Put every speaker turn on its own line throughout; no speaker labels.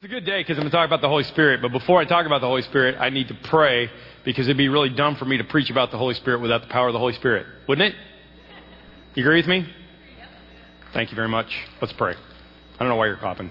It's a good day because I'm going to talk about the Holy Spirit. But before I talk about the Holy Spirit, I need to pray because it'd be really dumb for me to preach about the Holy Spirit without the power of the Holy Spirit. Wouldn't it? You agree with me? Thank you very much. Let's pray. I don't know why you're clapping.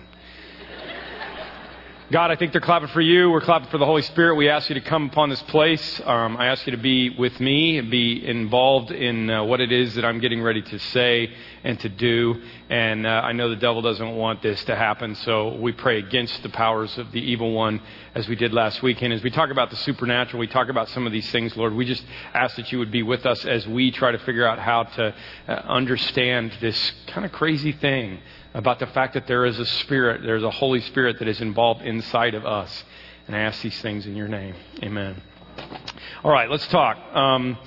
God, I think they're clapping for you. We're clapping for the Holy Spirit. We ask you to come upon this place. Um, I ask you to be with me and be involved in uh, what it is that I'm getting ready to say and to do. And uh, I know the devil doesn't want this to happen, so we pray against the powers of the evil one as we did last weekend. As we talk about the supernatural, we talk about some of these things, Lord. We just ask that you would be with us as we try to figure out how to uh, understand this kind of crazy thing about the fact that there is a spirit, there's a Holy Spirit that is involved inside of us. And I ask these things in your name. Amen. All right, let's talk. Um,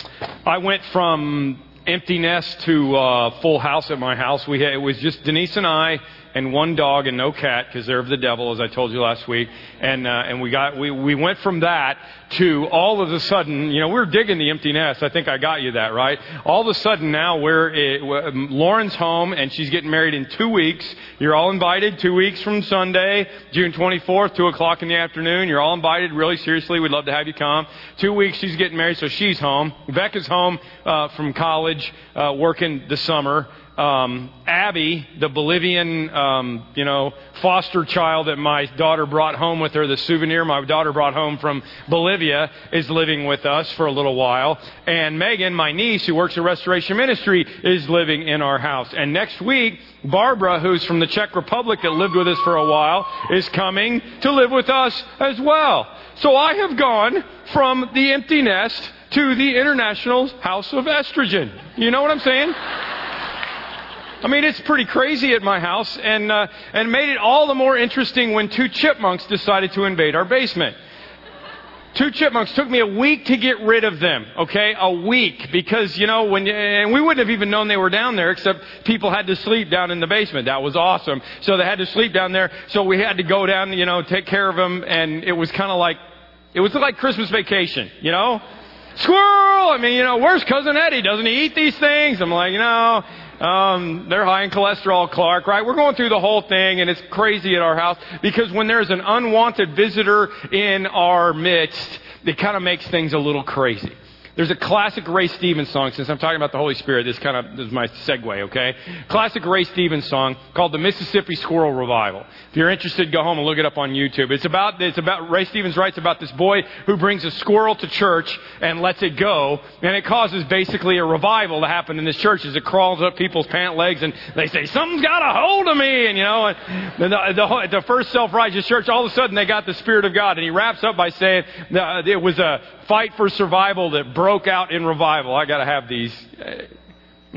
I went from empty nest to uh, full house at my house. We had, it was just Denise and I and one dog and no cat because they're of the devil, as I told you last week. And uh, and we got we we went from that to all of a sudden, you know, we are digging the empty nest. I think I got you that right. All of a sudden now we're it, um, Lauren's home and she's getting married in two weeks. You're all invited. Two weeks from Sunday, June 24th, two o'clock in the afternoon. You're all invited. Really seriously, we'd love to have you come. Two weeks she's getting married, so she's home. Becca's home uh, from college, uh, working the summer um, Abby, the Bolivian, um, you know, foster child that my daughter brought home with her, the souvenir my daughter brought home from Bolivia, is living with us for a little while. And Megan, my niece, who works at Restoration Ministry, is living in our house. And next week, Barbara, who's from the Czech Republic that lived with us for a while, is coming to live with us as well. So I have gone from the empty nest to the International House of Estrogen. You know what I'm saying? I mean, it's pretty crazy at my house, and uh, and made it all the more interesting when two chipmunks decided to invade our basement. Two chipmunks took me a week to get rid of them. Okay, a week because you know when and we wouldn't have even known they were down there except people had to sleep down in the basement. That was awesome. So they had to sleep down there. So we had to go down, you know, take care of them, and it was kind of like it was like Christmas vacation, you know. Squirrel! I mean, you know, where's cousin Eddie? Doesn't he eat these things? I'm like, you know, um, they're high in cholesterol, Clark, right? We're going through the whole thing, and it's crazy at our house because when there's an unwanted visitor in our midst, it kind of makes things a little crazy. There's a classic Ray Stevens song, since I'm talking about the Holy Spirit, this kind of this is my segue, okay? Classic Ray Stevens song called the Mississippi Squirrel Revival. If you're interested, go home and look it up on YouTube. It's about, it's about, Ray Stevens writes about this boy who brings a squirrel to church and lets it go, and it causes basically a revival to happen in this church as it crawls up people's pant legs and they say, something's got a hold of me, and you know, and the, the, the first self-righteous church, all of a sudden they got the Spirit of God, and he wraps up by saying, it was a fight for survival that broke out in revival. I got to have these.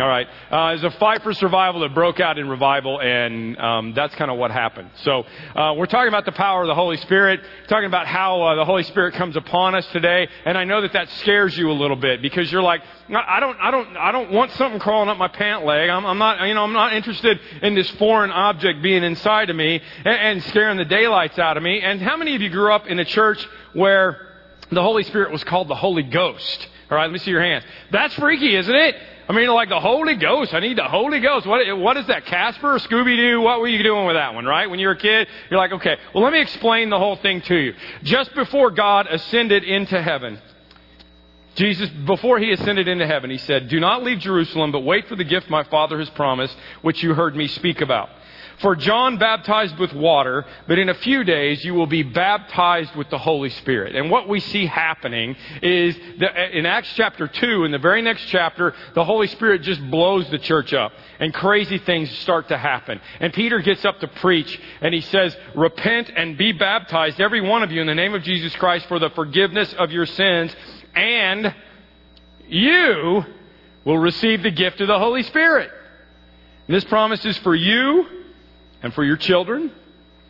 All right. Uh, there's a fight for survival that broke out in revival, and um, that's kind of what happened. So uh, we're talking about the power of the Holy Spirit, talking about how uh, the Holy Spirit comes upon us today, and I know that that scares you a little bit because you're like, I don't, I don't, I don't want something crawling up my pant leg. I'm, I'm not, you know, I'm not interested in this foreign object being inside of me and, and scaring the daylights out of me. And how many of you grew up in a church where the Holy Spirit was called the Holy Ghost. All right, let me see your hands. That's freaky, isn't it? I mean, like the Holy Ghost. I need the Holy Ghost. What, what is that? Casper Scooby Doo? What were you doing with that one, right? When you were a kid, you're like, okay, well, let me explain the whole thing to you. Just before God ascended into heaven, Jesus, before he ascended into heaven, he said, Do not leave Jerusalem, but wait for the gift my Father has promised, which you heard me speak about. For John baptized with water, but in a few days you will be baptized with the Holy Spirit. And what we see happening is that uh, in Acts chapter 2, in the very next chapter, the Holy Spirit just blows the church up and crazy things start to happen. And Peter gets up to preach and he says, Repent and be baptized, every one of you, in the name of Jesus Christ for the forgiveness of your sins, and you will receive the gift of the Holy Spirit. And this promise is for you and for your children,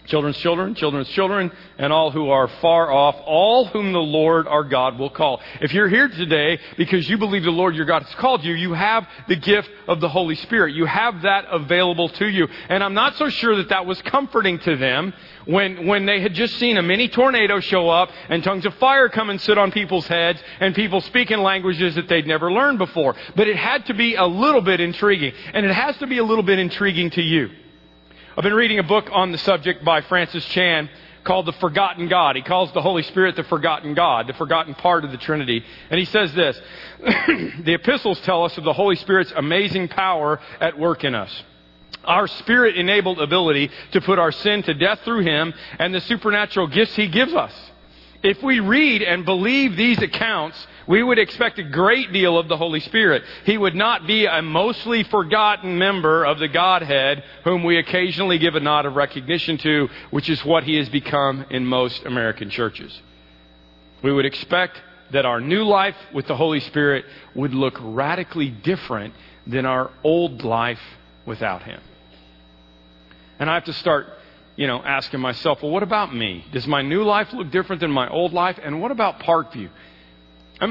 children's children, children's children, and all who are far off, all whom the Lord our God will call. If you're here today because you believe the Lord your God has called you, you have the gift of the Holy Spirit. You have that available to you. And I'm not so sure that that was comforting to them when, when they had just seen a mini tornado show up and tongues of fire come and sit on people's heads and people speak in languages that they'd never learned before. But it had to be a little bit intriguing. And it has to be a little bit intriguing to you. I've been reading a book on the subject by Francis Chan called The Forgotten God. He calls the Holy Spirit the forgotten God, the forgotten part of the Trinity. And he says this The epistles tell us of the Holy Spirit's amazing power at work in us. Our spirit enabled ability to put our sin to death through Him and the supernatural gifts He gives us. If we read and believe these accounts, we would expect a great deal of the Holy Spirit. He would not be a mostly forgotten member of the Godhead whom we occasionally give a nod of recognition to, which is what he has become in most American churches. We would expect that our new life with the Holy Spirit would look radically different than our old life without him. And I have to start you know, asking myself, well, what about me? Does my new life look different than my old life? And what about Parkview?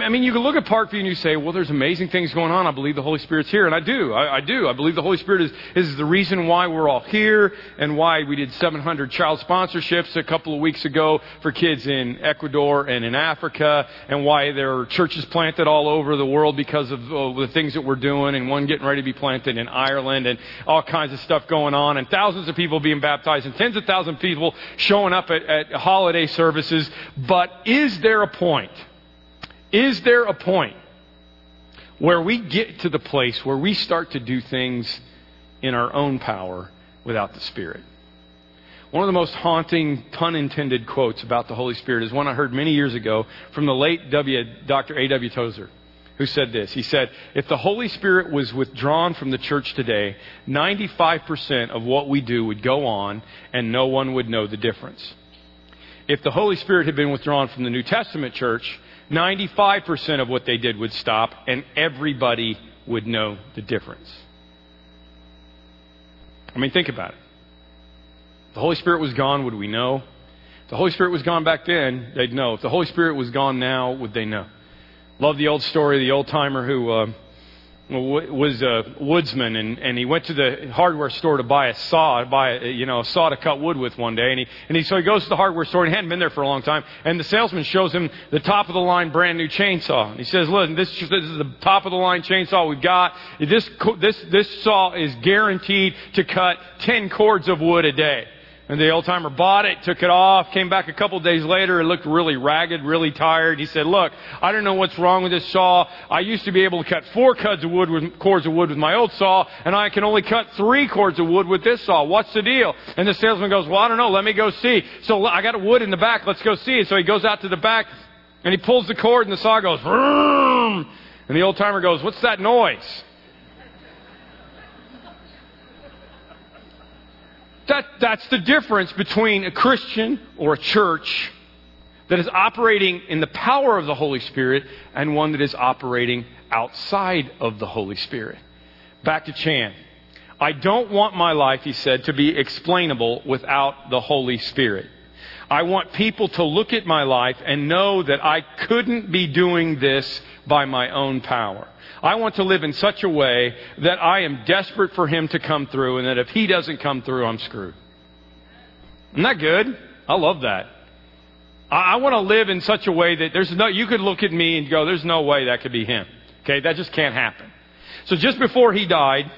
I mean, you can look at Parkview and you say, well, there's amazing things going on. I believe the Holy Spirit's here. And I do. I, I, do. I believe the Holy Spirit is, is the reason why we're all here and why we did 700 child sponsorships a couple of weeks ago for kids in Ecuador and in Africa and why there are churches planted all over the world because of uh, the things that we're doing and one getting ready to be planted in Ireland and all kinds of stuff going on and thousands of people being baptized and tens of thousands of people showing up at, at holiday services. But is there a point? Is there a point where we get to the place where we start to do things in our own power without the Spirit? One of the most haunting, pun intended quotes about the Holy Spirit is one I heard many years ago from the late w, Dr. A.W. Tozer, who said this. He said, If the Holy Spirit was withdrawn from the church today, 95% of what we do would go on and no one would know the difference. If the Holy Spirit had been withdrawn from the New Testament church, 95% of what they did would stop, and everybody would know the difference. I mean, think about it. If the Holy Spirit was gone, would we know? If the Holy Spirit was gone back then, they'd know. If the Holy Spirit was gone now, would they know? Love the old story of the old timer who uh, was a woodsman and, and he went to the hardware store to buy a saw, buy a, you know, a saw to cut wood with one day. And he, and he, so he goes to the hardware store and he hadn't been there for a long time. And the salesman shows him the top of the line brand new chainsaw. And he says, listen, this, this is the top of the line chainsaw we've got. This, this, this saw is guaranteed to cut 10 cords of wood a day. And the old timer bought it, took it off, came back a couple days later. It looked really ragged, really tired. He said, Look, I don't know what's wrong with this saw. I used to be able to cut four cords of wood with, cords of wood with my old saw, and I can only cut three cords of wood with this saw. What's the deal? And the salesman goes, Well, I don't know. Let me go see. So I got a wood in the back. Let's go see. So he goes out to the back, and he pulls the cord, and the saw goes, Vroom! And the old timer goes, What's that noise? That, that's the difference between a Christian or a church that is operating in the power of the Holy Spirit and one that is operating outside of the Holy Spirit. Back to Chan. I don't want my life, he said, to be explainable without the Holy Spirit. I want people to look at my life and know that I couldn't be doing this by my own power. I want to live in such a way that I am desperate for Him to come through, and that if He doesn't come through, I'm screwed. Isn't that good? I love that. I, I want to live in such a way that there's no, you could look at me and go, there's no way that could be Him. Okay, that just can't happen. So just before He died,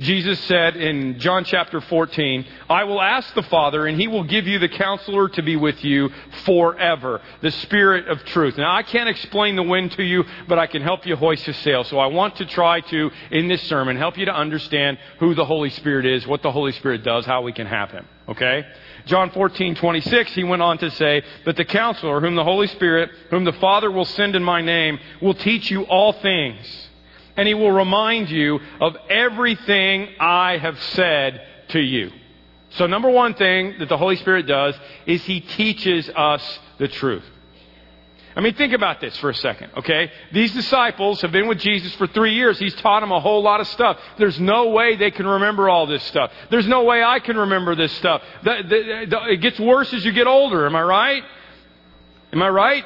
Jesus said in John chapter 14, I will ask the Father, and he will give you the counselor to be with you forever, the Spirit of truth. Now, I can't explain the wind to you, but I can help you hoist a sail. So I want to try to, in this sermon, help you to understand who the Holy Spirit is, what the Holy Spirit does, how we can have him. Okay? John 14, 26, he went on to say, But the counselor, whom the Holy Spirit, whom the Father will send in my name, will teach you all things and he will remind you of everything I have said to you. So, number one thing that the Holy Spirit does is he teaches us the truth. I mean, think about this for a second, okay? These disciples have been with Jesus for three years. He's taught them a whole lot of stuff. There's no way they can remember all this stuff. There's no way I can remember this stuff. The, the, the, it gets worse as you get older, am I right? Am I right?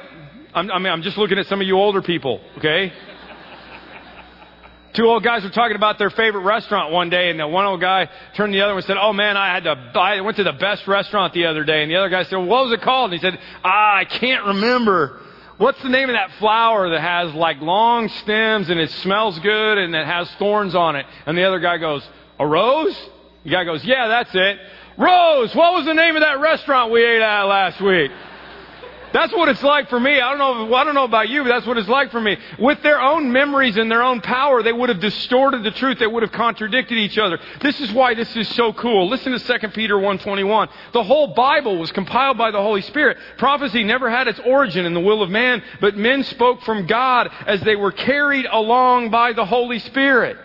I'm, I mean, I'm just looking at some of you older people, okay? Two old guys were talking about their favorite restaurant one day, and the one old guy turned to the other one and said, "Oh man, I had to. I went to the best restaurant the other day." And the other guy said, well, "What was it called?" And he said, "Ah, I can't remember. What's the name of that flower that has like long stems and it smells good and it has thorns on it?" And the other guy goes, "A rose." The guy goes, Yeah, that's it. Rose, what was the name of that restaurant we ate at last week? That's what it's like for me. I don't know, I don't know about you, but that's what it's like for me. With their own memories and their own power, they would have distorted the truth. They would have contradicted each other. This is why this is so cool. Listen to 2 Peter 1.21. The whole Bible was compiled by the Holy Spirit. Prophecy never had its origin in the will of man, but men spoke from God as they were carried along by the Holy Spirit.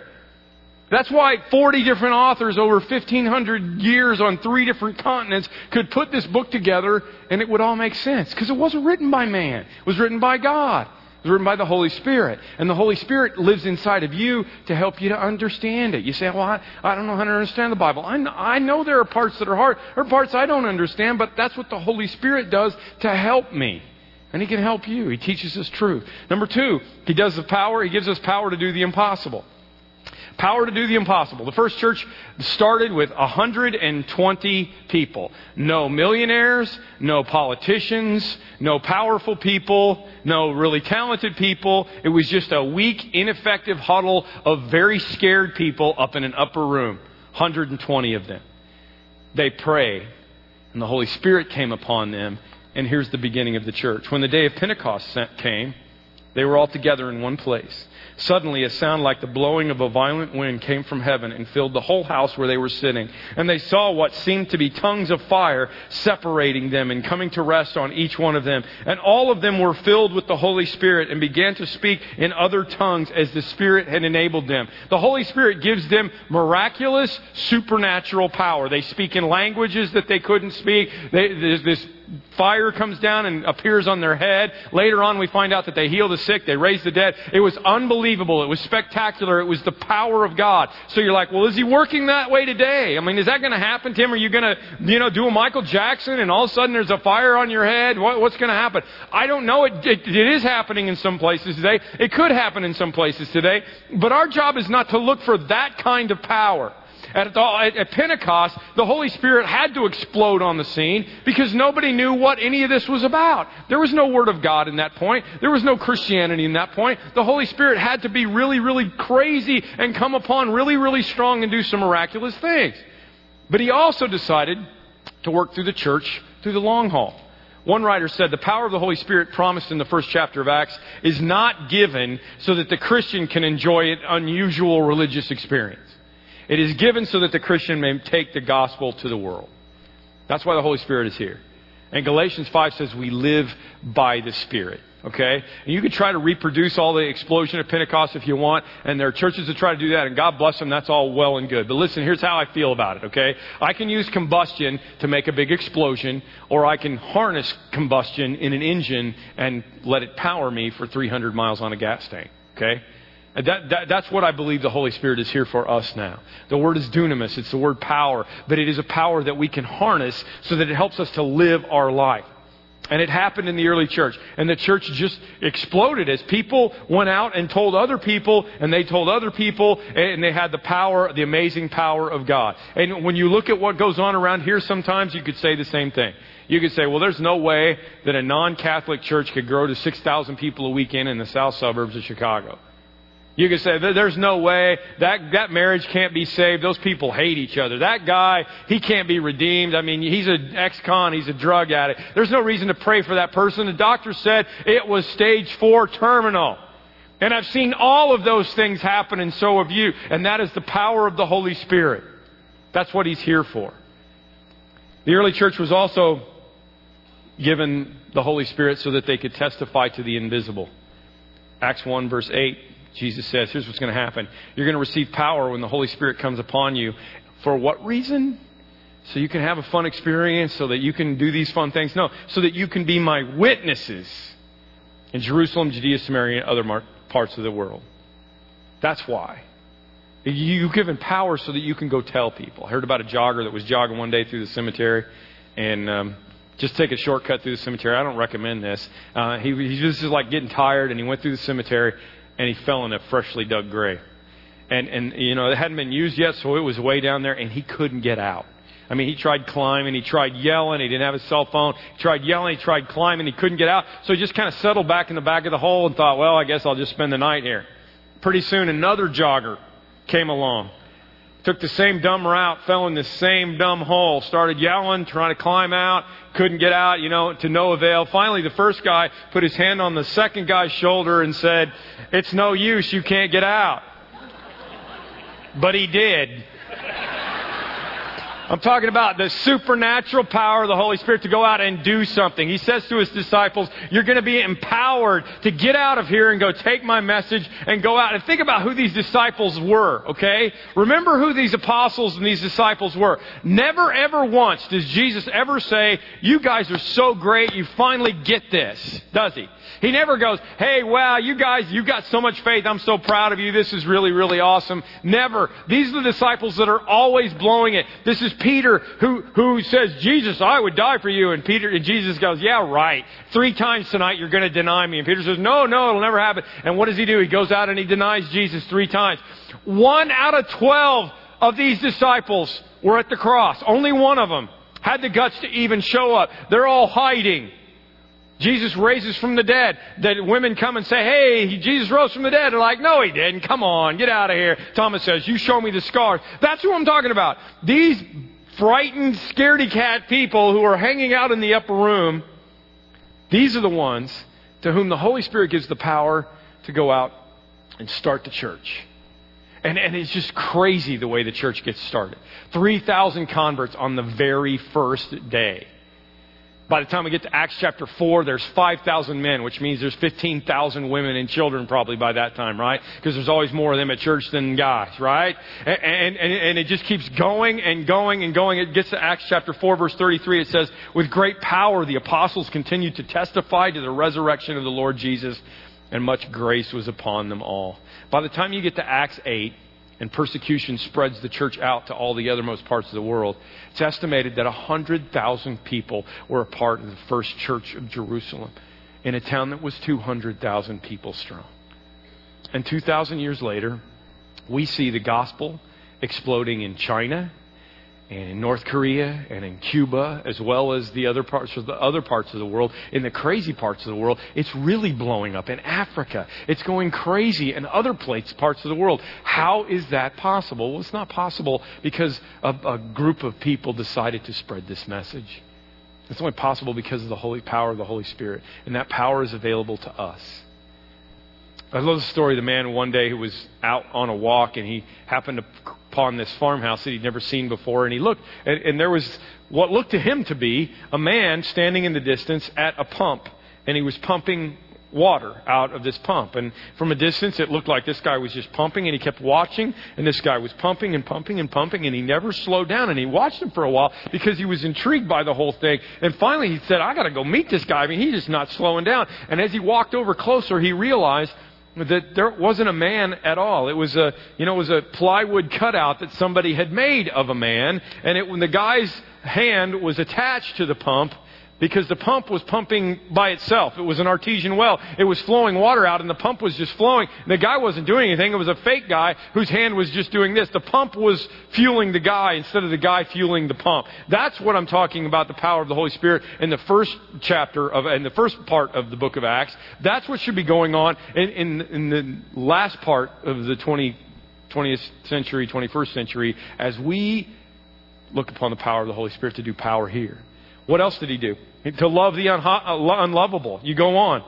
That's why 40 different authors over 1,500 years on three different continents could put this book together and it would all make sense. Because it wasn't written by man. It was written by God. It was written by the Holy Spirit. And the Holy Spirit lives inside of you to help you to understand it. You say, well, I, I don't know how to understand the Bible. I know, I know there are parts that are hard. There are parts I don't understand, but that's what the Holy Spirit does to help me. And He can help you. He teaches us truth. Number two, He does the power. He gives us power to do the impossible. Power to do the impossible. The first church started with 120 people. No millionaires, no politicians, no powerful people, no really talented people. It was just a weak, ineffective huddle of very scared people up in an upper room. 120 of them. They prayed, and the Holy Spirit came upon them, and here's the beginning of the church. When the day of Pentecost came, they were all together in one place. Suddenly, a sound like the blowing of a violent wind came from heaven and filled the whole house where they were sitting. And they saw what seemed to be tongues of fire separating them and coming to rest on each one of them. And all of them were filled with the Holy Spirit and began to speak in other tongues as the Spirit had enabled them. The Holy Spirit gives them miraculous, supernatural power. They speak in languages that they couldn't speak. They, there's this fire comes down and appears on their head. Later on, we find out that they heal the sick, they raise the dead. It was unbelievable. It was spectacular. It was the power of God. So you're like, well, is he working that way today? I mean, is that going to happen, Tim? Are you going to, you know, do a Michael Jackson and all of a sudden there's a fire on your head? What, what's going to happen? I don't know. It, it, it is happening in some places today. It could happen in some places today. But our job is not to look for that kind of power. At, at, Pentecost, the Holy Spirit had to explode on the scene because nobody knew what any of this was about. There was no Word of God in that point. There was no Christianity in that point. The Holy Spirit had to be really, really crazy and come upon really, really strong and do some miraculous things. But he also decided to work through the church through the long haul. One writer said the power of the Holy Spirit promised in the first chapter of Acts is not given so that the Christian can enjoy an unusual religious experience. It is given so that the Christian may take the gospel to the world. That's why the Holy Spirit is here. And Galatians 5 says we live by the Spirit. Okay? And you can try to reproduce all the explosion of Pentecost if you want, and there are churches that try to do that, and God bless them, that's all well and good. But listen, here's how I feel about it, okay? I can use combustion to make a big explosion, or I can harness combustion in an engine and let it power me for 300 miles on a gas tank, okay? That, that, that's what I believe the Holy Spirit is here for us now. The word is dunamis, it's the word power, but it is a power that we can harness so that it helps us to live our life. And it happened in the early church. And the church just exploded as people went out and told other people, and they told other people, and they had the power, the amazing power of God. And when you look at what goes on around here, sometimes you could say the same thing. You could say, well, there's no way that a non Catholic church could grow to 6,000 people a weekend in the south suburbs of Chicago. You could say, there's no way. That, that marriage can't be saved. Those people hate each other. That guy, he can't be redeemed. I mean, he's an ex-con. He's a drug addict. There's no reason to pray for that person. The doctor said it was stage four terminal. And I've seen all of those things happen, and so have you. And that is the power of the Holy Spirit. That's what he's here for. The early church was also given the Holy Spirit so that they could testify to the invisible. Acts 1, verse 8 Jesus says, here's what's going to happen. You're going to receive power when the Holy Spirit comes upon you. For what reason? So you can have a fun experience, so that you can do these fun things? No, so that you can be my witnesses in Jerusalem, Judea, Samaria, and other parts of the world. That's why. You've given power so that you can go tell people. I heard about a jogger that was jogging one day through the cemetery and um, just take a shortcut through the cemetery. I don't recommend this. Uh, he, he was just like getting tired and he went through the cemetery and he fell in a freshly dug grave. And, and, you know, it hadn't been used yet, so it was way down there, and he couldn't get out. I mean, he tried climbing, he tried yelling, he didn't have his cell phone. He tried yelling, he tried climbing, he couldn't get out. So he just kind of settled back in the back of the hole and thought, well, I guess I'll just spend the night here. Pretty soon, another jogger came along. Took the same dumb route, fell in the same dumb hole, started yelling, trying to climb out, couldn't get out, you know, to no avail. Finally, the first guy put his hand on the second guy's shoulder and said, It's no use, you can't get out. But he did. I'm talking about the supernatural power of the Holy Spirit to go out and do something. He says to his disciples, You're going to be empowered to get out of here and go take my message and go out. And think about who these disciples were, okay? Remember who these apostles and these disciples were. Never, ever once does Jesus ever say, You guys are so great, you finally get this, does he? He never goes, hey, wow, you guys, you've got so much faith. I'm so proud of you. This is really, really awesome. Never. These are the disciples that are always blowing it. This is Peter who, who says, Jesus, I would die for you. And Peter, and Jesus goes, yeah, right. Three times tonight you're going to deny me. And Peter says, no, no, it'll never happen. And what does he do? He goes out and he denies Jesus three times. One out of twelve of these disciples were at the cross. Only one of them had the guts to even show up. They're all hiding. Jesus raises from the dead. That women come and say, Hey, Jesus rose from the dead. They're like, No, he didn't. Come on, get out of here. Thomas says, You show me the scars. That's who I'm talking about. These frightened, scaredy cat people who are hanging out in the upper room, these are the ones to whom the Holy Spirit gives the power to go out and start the church. And, and it's just crazy the way the church gets started. 3,000 converts on the very first day. By the time we get to Acts chapter 4, there's 5,000 men, which means there's 15,000 women and children probably by that time, right? Because there's always more of them at church than guys, right? And, and, and it just keeps going and going and going. It gets to Acts chapter 4, verse 33. It says, With great power the apostles continued to testify to the resurrection of the Lord Jesus, and much grace was upon them all. By the time you get to Acts 8, and persecution spreads the church out to all the othermost parts of the world. It's estimated that 100,000 people were a part of the first church of Jerusalem in a town that was 200,000 people strong. And 2,000 years later, we see the gospel exploding in China and in North Korea and in Cuba, as well as the other parts of the other parts of the world, in the crazy parts of the world, it's really blowing up in Africa. It's going crazy in other places, parts of the world. How is that possible? Well, it's not possible because a, a group of people decided to spread this message. It's only possible because of the holy power of the Holy Spirit, and that power is available to us. I love the story of the man one day who was out on a walk and he happened upon this farmhouse that he'd never seen before. And he looked, and, and there was what looked to him to be a man standing in the distance at a pump. And he was pumping water out of this pump. And from a distance, it looked like this guy was just pumping, and he kept watching, and this guy was pumping and pumping and pumping, and he never slowed down. And he watched him for a while because he was intrigued by the whole thing. And finally, he said, I got to go meet this guy. I mean, he's just not slowing down. And as he walked over closer, he realized that there wasn't a man at all. It was a, you know, it was a plywood cutout that somebody had made of a man, and it, when the guy's hand was attached to the pump, because the pump was pumping by itself. It was an artesian well. It was flowing water out, and the pump was just flowing. The guy wasn't doing anything. It was a fake guy whose hand was just doing this. The pump was fueling the guy instead of the guy fueling the pump. That's what I'm talking about the power of the Holy Spirit in the first chapter of, in the first part of the book of Acts. That's what should be going on in, in, in the last part of the 20, 20th century, 21st century, as we look upon the power of the Holy Spirit to do power here. What else did he do? To love the uh, unlovable. You go on.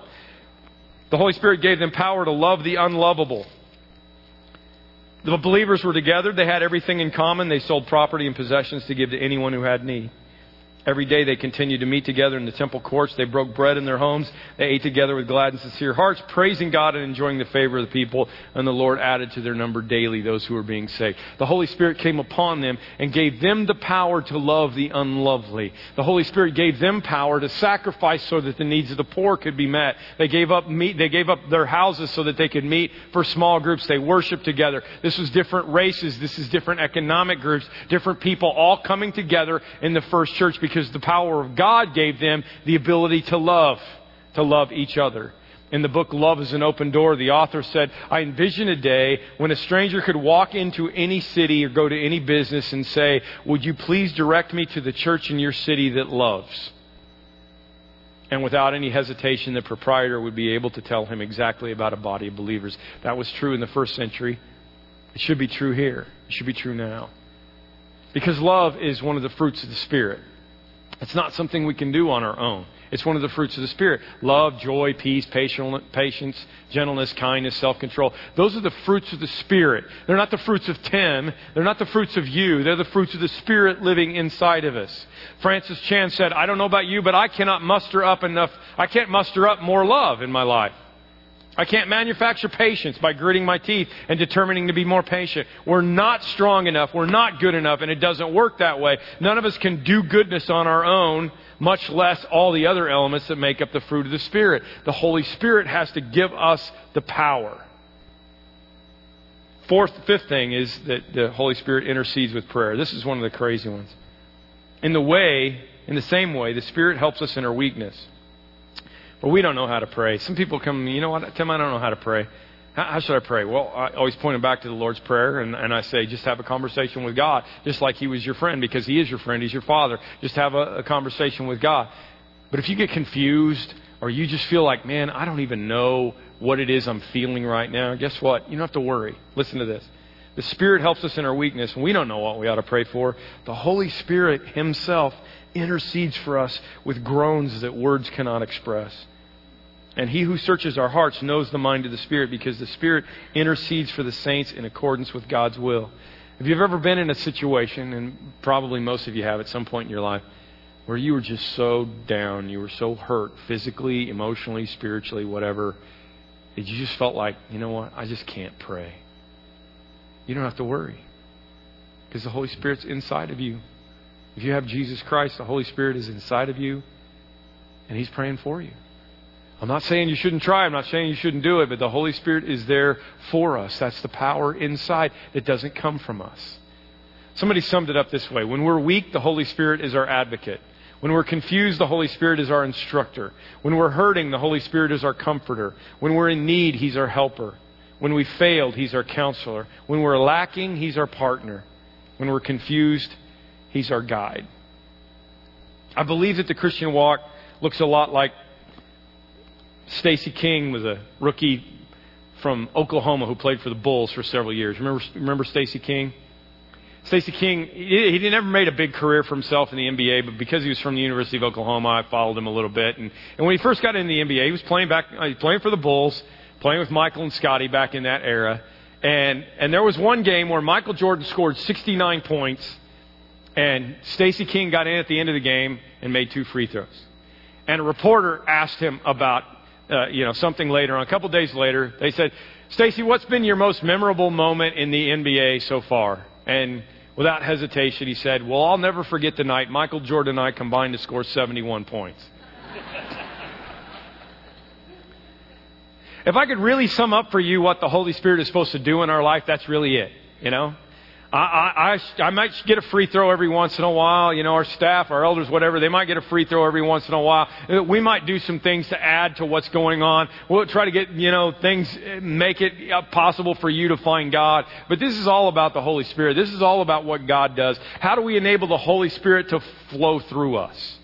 The Holy Spirit gave them power to love the unlovable. The believers were together. They had everything in common. They sold property and possessions to give to anyone who had need. Every day they continued to meet together in the temple courts. They broke bread in their homes. They ate together with glad and sincere hearts, praising God and enjoying the favor of the people. And the Lord added to their number daily those who were being saved. The Holy Spirit came upon them and gave them the power to love the unlovely. The Holy Spirit gave them power to sacrifice so that the needs of the poor could be met. They gave up meet, they gave up their houses so that they could meet for small groups. They worshiped together. This was different races. This is different economic groups, different people all coming together in the first church because the power of God gave them the ability to love, to love each other. In the book Love is an Open Door, the author said, I envision a day when a stranger could walk into any city or go to any business and say, Would you please direct me to the church in your city that loves? And without any hesitation, the proprietor would be able to tell him exactly about a body of believers. That was true in the first century. It should be true here. It should be true now. Because love is one of the fruits of the Spirit. It's not something we can do on our own. It's one of the fruits of the Spirit love, joy, peace, patience, gentleness, kindness, self control. Those are the fruits of the Spirit. They're not the fruits of Tim. They're not the fruits of you. They're the fruits of the Spirit living inside of us. Francis Chan said, I don't know about you, but I cannot muster up enough, I can't muster up more love in my life. I can't manufacture patience by gritting my teeth and determining to be more patient. We're not strong enough. We're not good enough, and it doesn't work that way. None of us can do goodness on our own, much less all the other elements that make up the fruit of the Spirit. The Holy Spirit has to give us the power. Fourth, fifth thing is that the Holy Spirit intercedes with prayer. This is one of the crazy ones. In the way, in the same way, the Spirit helps us in our weakness. But we don't know how to pray. Some people come, you know what, Tim, I don't know how to pray. How, how should I pray? Well, I always point them back to the Lord's Prayer, and, and I say, just have a conversation with God, just like He was your friend, because He is your friend, He's your Father. Just have a, a conversation with God. But if you get confused, or you just feel like, man, I don't even know what it is I'm feeling right now, guess what? You don't have to worry. Listen to this. The Spirit helps us in our weakness, and we don't know what we ought to pray for. The Holy Spirit Himself intercedes for us with groans that words cannot express. And he who searches our hearts knows the mind of the Spirit because the Spirit intercedes for the saints in accordance with God's will. If you've ever been in a situation, and probably most of you have at some point in your life, where you were just so down, you were so hurt physically, emotionally, spiritually, whatever, that you just felt like, you know what, I just can't pray. You don't have to worry because the Holy Spirit's inside of you. If you have Jesus Christ, the Holy Spirit is inside of you, and He's praying for you. I'm not saying you shouldn't try. I'm not saying you shouldn't do it, but the Holy Spirit is there for us. That's the power inside that doesn't come from us. Somebody summed it up this way When we're weak, the Holy Spirit is our advocate. When we're confused, the Holy Spirit is our instructor. When we're hurting, the Holy Spirit is our comforter. When we're in need, He's our helper. When we failed, He's our counselor. When we're lacking, He's our partner. When we're confused, He's our guide. I believe that the Christian walk looks a lot like Stacy King was a rookie from Oklahoma who played for the Bulls for several years. Remember, remember Stacy King? Stacy King, he, he never made a big career for himself in the NBA, but because he was from the University of Oklahoma, I followed him a little bit. And, and when he first got in the NBA, he was playing back, uh, playing for the Bulls, playing with Michael and Scottie back in that era. And, and there was one game where Michael Jordan scored 69 points, and Stacy King got in at the end of the game and made two free throws. And a reporter asked him about uh, you know, something later on. A couple days later, they said, Stacy, what's been your most memorable moment in the NBA so far? And without hesitation, he said, Well, I'll never forget the night Michael Jordan and I combined to score 71 points. if I could really sum up for you what the Holy Spirit is supposed to do in our life, that's really it. You know? I, I, I might get a free throw every once in a while. You know, our staff, our elders, whatever, they might get a free throw every once in a while. Uh, we might do some things to add to what's going on. We'll try to get, you know, things, uh, make it uh, possible for you to find God. But this is all about the Holy Spirit. This is all about what God does. How do we enable the Holy Spirit to flow through us?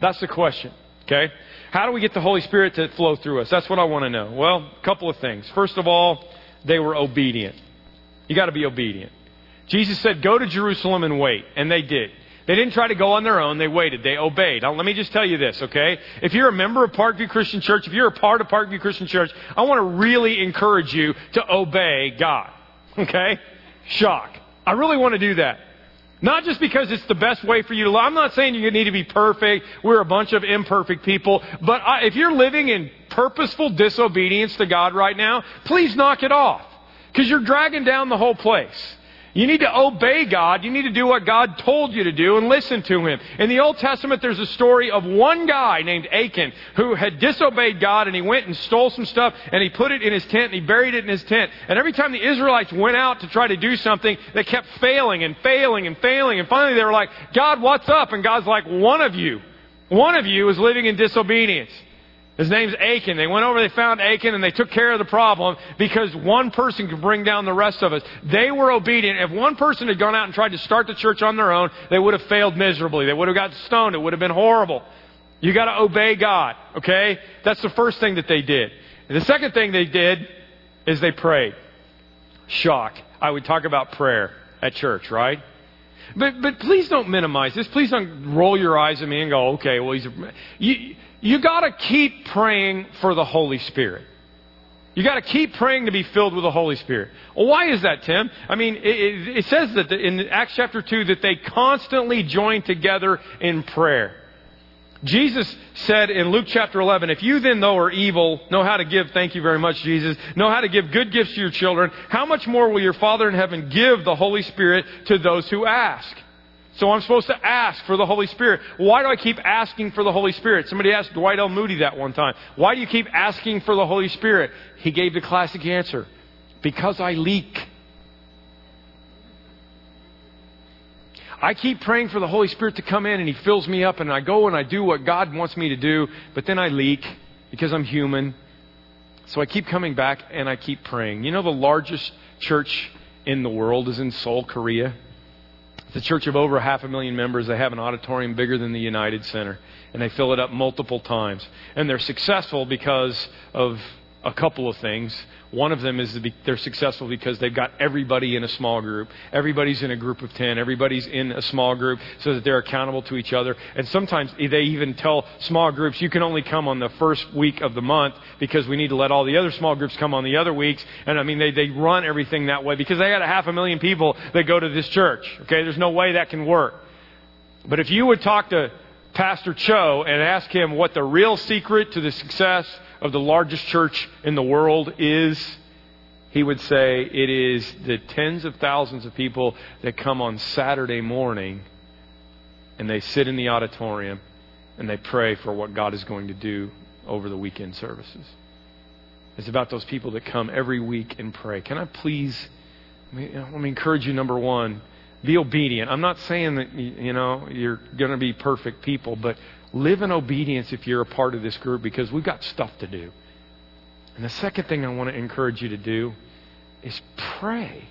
That's the question, okay? How do we get the Holy Spirit to flow through us? That's what I want to know. Well, a couple of things. First of all, they were obedient. You got to be obedient. Jesus said, Go to Jerusalem and wait. And they did. They didn't try to go on their own. They waited. They obeyed. Now, let me just tell you this, okay? If you're a member of Parkview Christian Church, if you're a part of Parkview Christian Church, I want to really encourage you to obey God. Okay? Shock. I really want to do that. Not just because it's the best way for you to live. I'm not saying you need to be perfect. We're a bunch of imperfect people. But I, if you're living in purposeful disobedience to God right now, please knock it off. Because you're dragging down the whole place. You need to obey God. You need to do what God told you to do and listen to Him. In the Old Testament, there's a story of one guy named Achan who had disobeyed God and he went and stole some stuff and he put it in his tent and he buried it in his tent. And every time the Israelites went out to try to do something, they kept failing and failing and failing. And finally they were like, God, what's up? And God's like, one of you, one of you is living in disobedience. His name's Achan. They went over, they found Achan, and they took care of the problem because one person could bring down the rest of us. They were obedient. If one person had gone out and tried to start the church on their own, they would have failed miserably. They would have got stoned. It would have been horrible. You got to obey God, okay? That's the first thing that they did. And the second thing they did is they prayed. Shock. I would talk about prayer at church, right? But, but please don't minimize this. Please don't roll your eyes at me and go, okay, well, he's. A... You, you got to keep praying for the Holy Spirit. You got to keep praying to be filled with the Holy Spirit. Well, why is that, Tim? I mean, it, it, it says that in Acts chapter 2 that they constantly join together in prayer. Jesus said in Luke chapter 11, if you then, though are evil, know how to give, thank you very much, Jesus, know how to give good gifts to your children, how much more will your Father in heaven give the Holy Spirit to those who ask? So I'm supposed to ask for the Holy Spirit. Why do I keep asking for the Holy Spirit? Somebody asked Dwight L. Moody that one time. Why do you keep asking for the Holy Spirit? He gave the classic answer. Because I leak. I keep praying for the Holy Spirit to come in and He fills me up and I go and I do what God wants me to do, but then I leak because I'm human. So I keep coming back and I keep praying. You know, the largest church in the world is in Seoul, Korea. It's a church of over half a million members. They have an auditorium bigger than the United Center, and they fill it up multiple times. And they're successful because of a couple of things. One of them is they're successful because they've got everybody in a small group. Everybody's in a group of 10. Everybody's in a small group so that they're accountable to each other. And sometimes they even tell small groups, you can only come on the first week of the month because we need to let all the other small groups come on the other weeks. And I mean, they, they run everything that way because they got a half a million people that go to this church. Okay, there's no way that can work. But if you would talk to Pastor Cho and ask him what the real secret to the success of the largest church in the world is, he would say it is the tens of thousands of people that come on Saturday morning and they sit in the auditorium and they pray for what God is going to do over the weekend services. It's about those people that come every week and pray. Can I please, let me encourage you, number one, be obedient. I'm not saying that, you know, you're going to be perfect people, but Live in obedience if you're a part of this group because we've got stuff to do. And the second thing I want to encourage you to do is pray.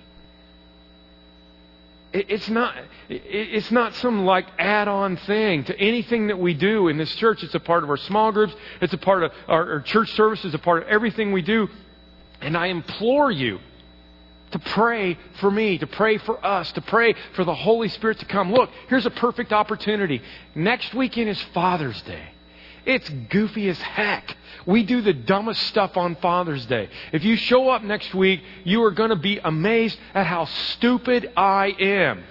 It's not, it's not some like add on thing to anything that we do in this church. It's a part of our small groups, it's a part of our, our church service, it's a part of everything we do. And I implore you to pray for me, to pray for us, to pray for the Holy Spirit to come. Look, here's a perfect opportunity. Next weekend is Father's Day. It's goofy as heck. We do the dumbest stuff on Father's Day. If you show up next week, you are going to be amazed at how stupid I am.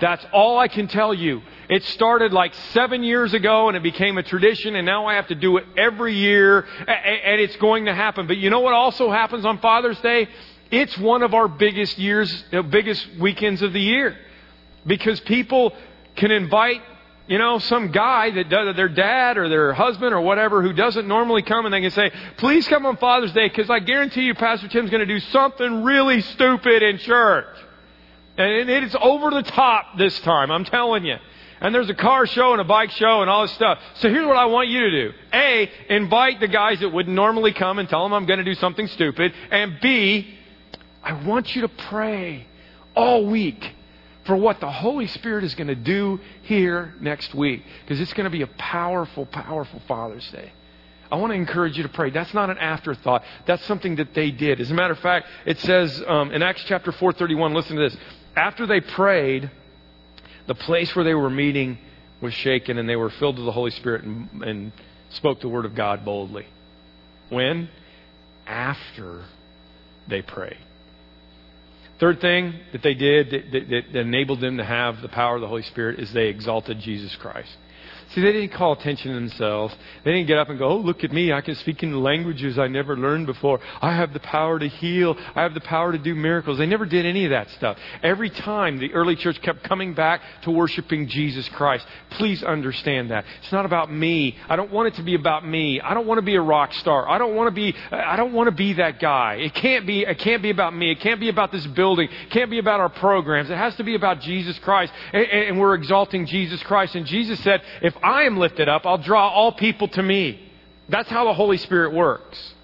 That's all I can tell you. It started like seven years ago and it became a tradition, and now I have to do it every year, and it's going to happen. But you know what also happens on Father's Day? It's one of our biggest years, uh, biggest weekends of the year. Because people can invite, you know, some guy that does, their dad or their husband or whatever who doesn't normally come and they can say, please come on Father's Day because I guarantee you Pastor Tim's going to do something really stupid in church. And it's over the top this time, I'm telling you. And there's a car show and a bike show and all this stuff. So here's what I want you to do. A, invite the guys that wouldn't normally come and tell them I'm going to do something stupid. And B, I want you to pray all week for what the Holy Spirit is going to do here next week because it's going to be a powerful, powerful Father's Day. I want to encourage you to pray. That's not an afterthought. That's something that they did. As a matter of fact, it says um, in Acts chapter 4:31. Listen to this. After they prayed, the place where they were meeting was shaken, and they were filled with the Holy Spirit and, and spoke the word of God boldly. When? After they prayed. Third thing that they did that, that, that, enabled them to have the power of the Holy Spirit is they exalted Jesus Christ. See, they didn't call attention to themselves. They didn't get up and go, oh, look at me. I can speak in languages I never learned before. I have the power to heal. I have the power to do miracles. They never did any of that stuff. Every time the early church kept coming back to worshiping Jesus Christ. Please understand that. It's not about me. I don't want it to be about me. I don't want to be a rock star. I don't want to be, I don't want to be that guy. It can't be, it can't be about me. It can't be about this building. It can't be about our programs. It has to be about Jesus Christ. And, and we're exalting Jesus Christ. And Jesus said, if I am lifted up, I'll draw all people to me. That's how the Holy Spirit works.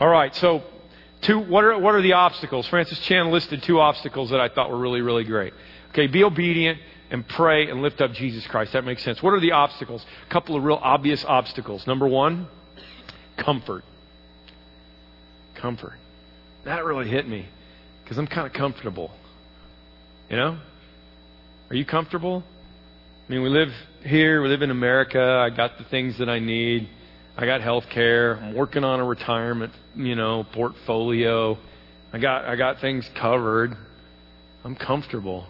All right, so two, what, are, what are the obstacles? Francis Chan listed two obstacles that I thought were really, really great. Okay, be obedient and pray and lift up Jesus Christ. That makes sense. What are the obstacles? A couple of real obvious obstacles. Number one, comfort. Comfort. That really hit me. Because I'm kind of comfortable. You know? Are you comfortable? I mean, we live here, we live in America. I got the things that I need. I got health care. I'm working on a retirement, you know, portfolio. I got I got things covered. I'm comfortable.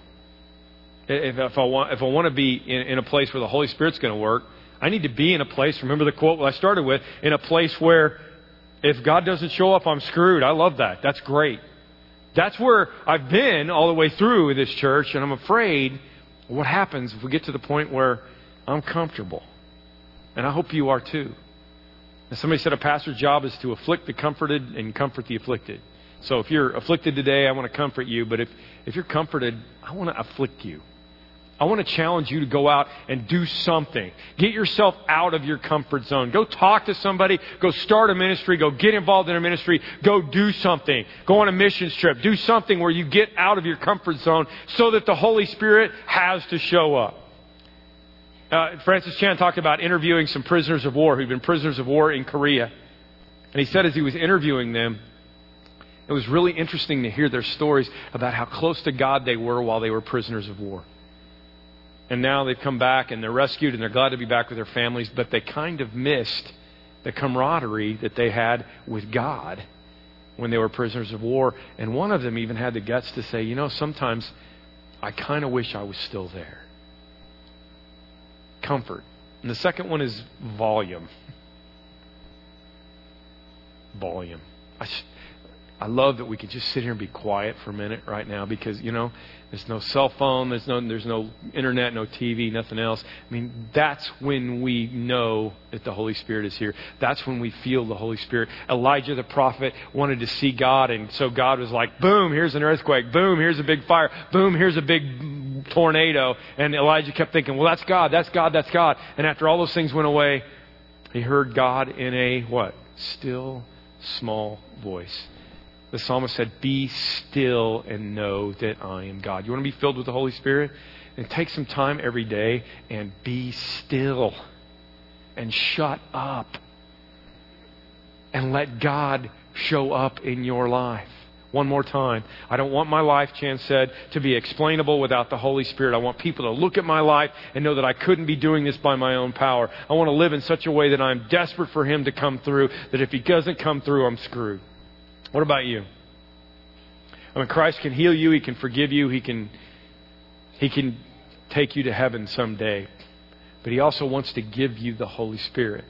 If, if I want if I want to be in, in a place where the Holy Spirit's going to work, I need to be in a place. Remember the quote I started with: in a place where if God doesn't show up, I'm screwed. I love that. That's great. That's where I've been all the way through this church, and I'm afraid what happens if we get to the point where I'm comfortable. And I hope you are too. And somebody said a pastor's job is to afflict the comforted and comfort the afflicted. So if you're afflicted today, I want to comfort you. But if, if you're comforted, I want to afflict you. I want to challenge you to go out and do something. Get yourself out of your comfort zone. Go talk to somebody. Go start a ministry. Go get involved in a ministry. Go do something. Go on a mission trip. Do something where you get out of your comfort zone so that the Holy Spirit has to show up. Uh, Francis Chan talked about interviewing some prisoners of war who'd been prisoners of war in Korea. And he said as he was interviewing them, it was really interesting to hear their stories about how close to God they were while they were prisoners of war. And now they've come back and they're rescued and they're glad to be back with their families, but they kind of missed the camaraderie that they had with God when they were prisoners of war. And one of them even had the guts to say, you know, sometimes I kind of wish I was still there. Comfort. And the second one is volume. Volume. I, I love that we could just sit here and be quiet for a minute right now because, you know, there's no cell phone, there's no, there's no internet, no TV, nothing else. I mean, that's when we know that the Holy Spirit is here. That's when we feel the Holy Spirit. Elijah the prophet wanted to see God, and so God was like, boom, here's an earthquake. Boom, here's a big fire. Boom, here's a big tornado. And Elijah kept thinking, well, that's God, that's God, that's God. And after all those things went away, he heard God in a what? Still, small voice. The psalmist said, Be still and know that I am God. You want to be filled with the Holy Spirit? And take some time every day and be still and shut up and let God show up in your life. One more time. I don't want my life, Chan said, to be explainable without the Holy Spirit. I want people to look at my life and know that I couldn't be doing this by my own power. I want to live in such a way that I'm desperate for Him to come through, that if He doesn't come through, I'm screwed. What about you? I mean, Christ can heal you. He can forgive you. He can, he can take you to heaven someday. But He also wants to give you the Holy Spirit.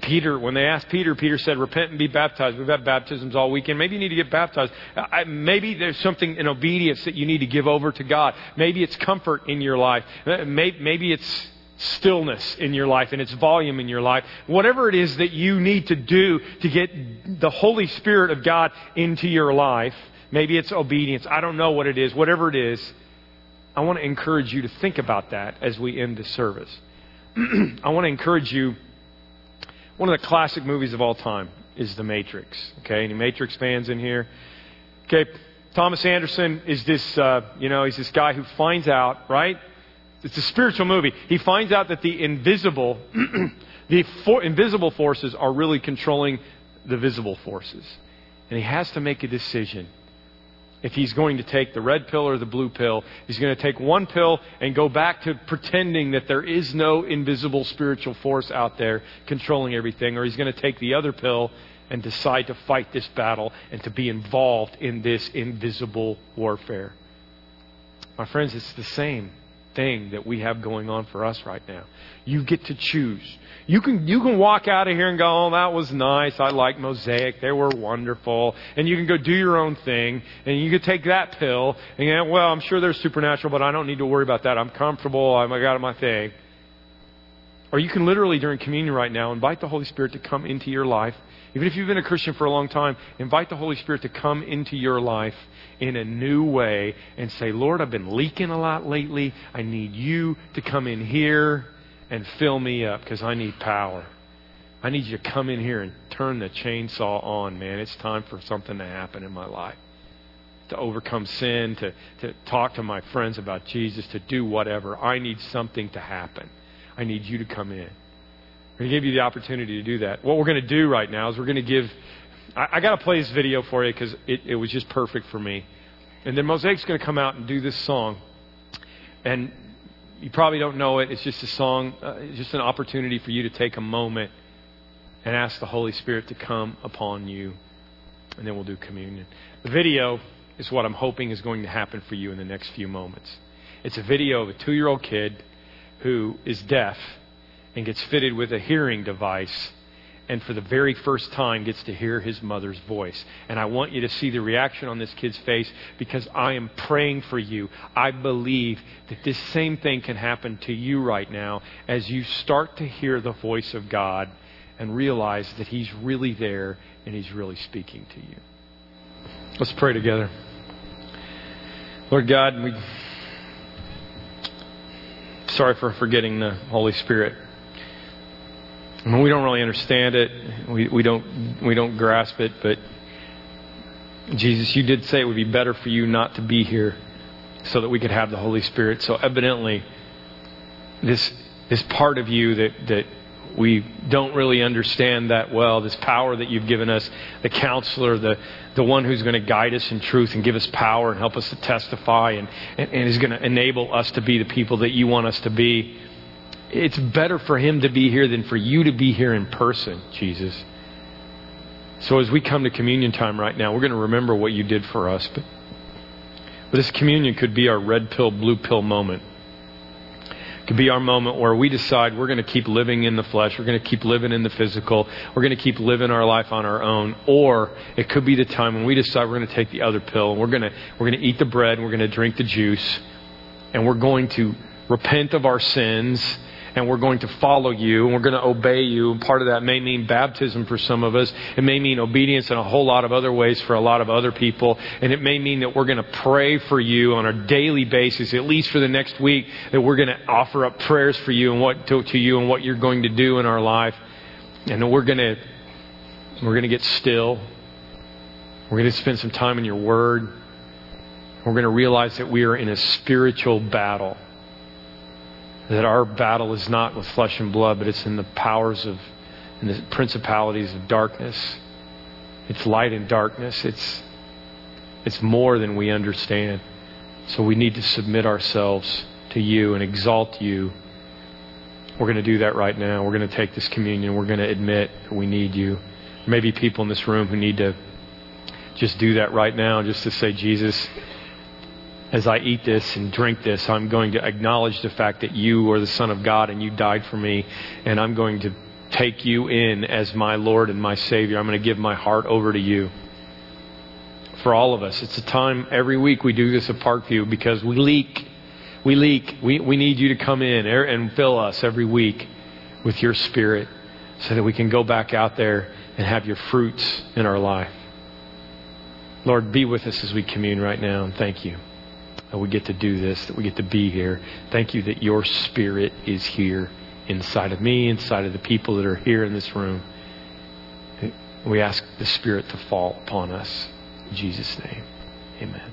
Peter, when they asked Peter, Peter said, Repent and be baptized. We've had baptisms all weekend. Maybe you need to get baptized. I, maybe there's something in obedience that you need to give over to God. Maybe it's comfort in your life. Maybe, maybe it's stillness in your life and its volume in your life. Whatever it is that you need to do to get the Holy Spirit of God into your life, maybe it's obedience. I don't know what it is. Whatever it is, I want to encourage you to think about that as we end the service. I want to encourage you. One of the classic movies of all time is The Matrix. Okay, any Matrix fans in here? Okay, Thomas Anderson is this, uh, you know, he's this guy who finds out, right? It's a spiritual movie. He finds out that the invisible, the for, invisible forces are really controlling the visible forces. And he has to make a decision. If he's going to take the red pill or the blue pill, he's going to take one pill and go back to pretending that there is no invisible spiritual force out there controlling everything, or he's going to take the other pill and decide to fight this battle and to be involved in this invisible warfare. My friends, it's the same thing that we have going on for us right now. You get to choose. You can, you can walk out of here and go, oh, that was nice. I like Mosaic. They were wonderful. And you can go do your own thing. And you can take that pill. And, know, well, I'm sure they're supernatural, but I don't need to worry about that. I'm comfortable. I got my thing. Or you can literally, during communion right now, invite the Holy Spirit to come into your life. Even if you've been a Christian for a long time, invite the Holy Spirit to come into your life in a new way and say, Lord, I've been leaking a lot lately. I need you to come in here and fill me up because I need power. I need you to come in here and turn the chainsaw on, man. It's time for something to happen in my life. To overcome sin, to, to talk to my friends about Jesus, to do whatever. I need something to happen. I need you to come in. We're going to give you the opportunity to do that. What we're going to do right now is we're going to give I, I got to play this video for you because it, it was just perfect for me. And then Mosaic's going to come out and do this song. And you probably don't know it. It's just a song, uh, it's just an opportunity for you to take a moment and ask the Holy Spirit to come upon you. And then we'll do communion. The video is what I'm hoping is going to happen for you in the next few moments. It's a video of a two year old kid who is deaf and gets fitted with a hearing device and for the very first time gets to hear his mother's voice. And I want you to see the reaction on this kid's face because I am praying for you. I believe that this same thing can happen to you right now as you start to hear the voice of God and realize that He's really there and He's really speaking to you. Let's pray together. Lord God, we sorry for forgetting the Holy Spirit. We don't really understand it. We, we don't we don't grasp it, but Jesus, you did say it would be better for you not to be here so that we could have the Holy Spirit. So evidently this this part of you that, that we don't really understand that well, this power that you've given us, the counselor, the, the one who's going to guide us in truth and give us power and help us to testify and, and, and is going to enable us to be the people that you want us to be it's better for him to be here than for you to be here in person, Jesus. So as we come to communion time right now, we're going to remember what you did for us. But, but this communion could be our red pill, blue pill moment. It could be our moment where we decide we're going to keep living in the flesh, we're going to keep living in the physical, we're going to keep living our life on our own. Or it could be the time when we decide we're going to take the other pill and we're going to we're going to eat the bread and we're going to drink the juice and we're going to repent of our sins and we're going to follow you and we're going to obey you. And part of that may mean baptism for some of us. It may mean obedience in a whole lot of other ways for a lot of other people. And it may mean that we're going to pray for you on a daily basis, at least for the next week, that we're going to offer up prayers for you and what to, to you and what you're going to do in our life. And we're going to we're going to get still. We're going to spend some time in your word. We're going to realize that we are in a spiritual battle that our battle is not with flesh and blood, but it's in the powers of and the principalities of darkness. It's light and darkness. It's it's more than we understand. So we need to submit ourselves to you and exalt you. We're going to do that right now. We're going to take this communion. We're going to admit that we need you. Maybe people in this room who need to just do that right now, just to say, Jesus, as I eat this and drink this, I'm going to acknowledge the fact that you are the Son of God and you died for me, and I'm going to take you in as my Lord and my Savior. I'm going to give my heart over to you. For all of us, it's a time every week we do this at Parkview because we leak. We leak. We, we need you to come in er, and fill us every week with your Spirit so that we can go back out there and have your fruits in our life. Lord, be with us as we commune right now, and thank you that we get to do this, that we get to be here. Thank you that your spirit is here inside of me, inside of the people that are here in this room. We ask the Spirit to fall upon us. In Jesus' name, amen.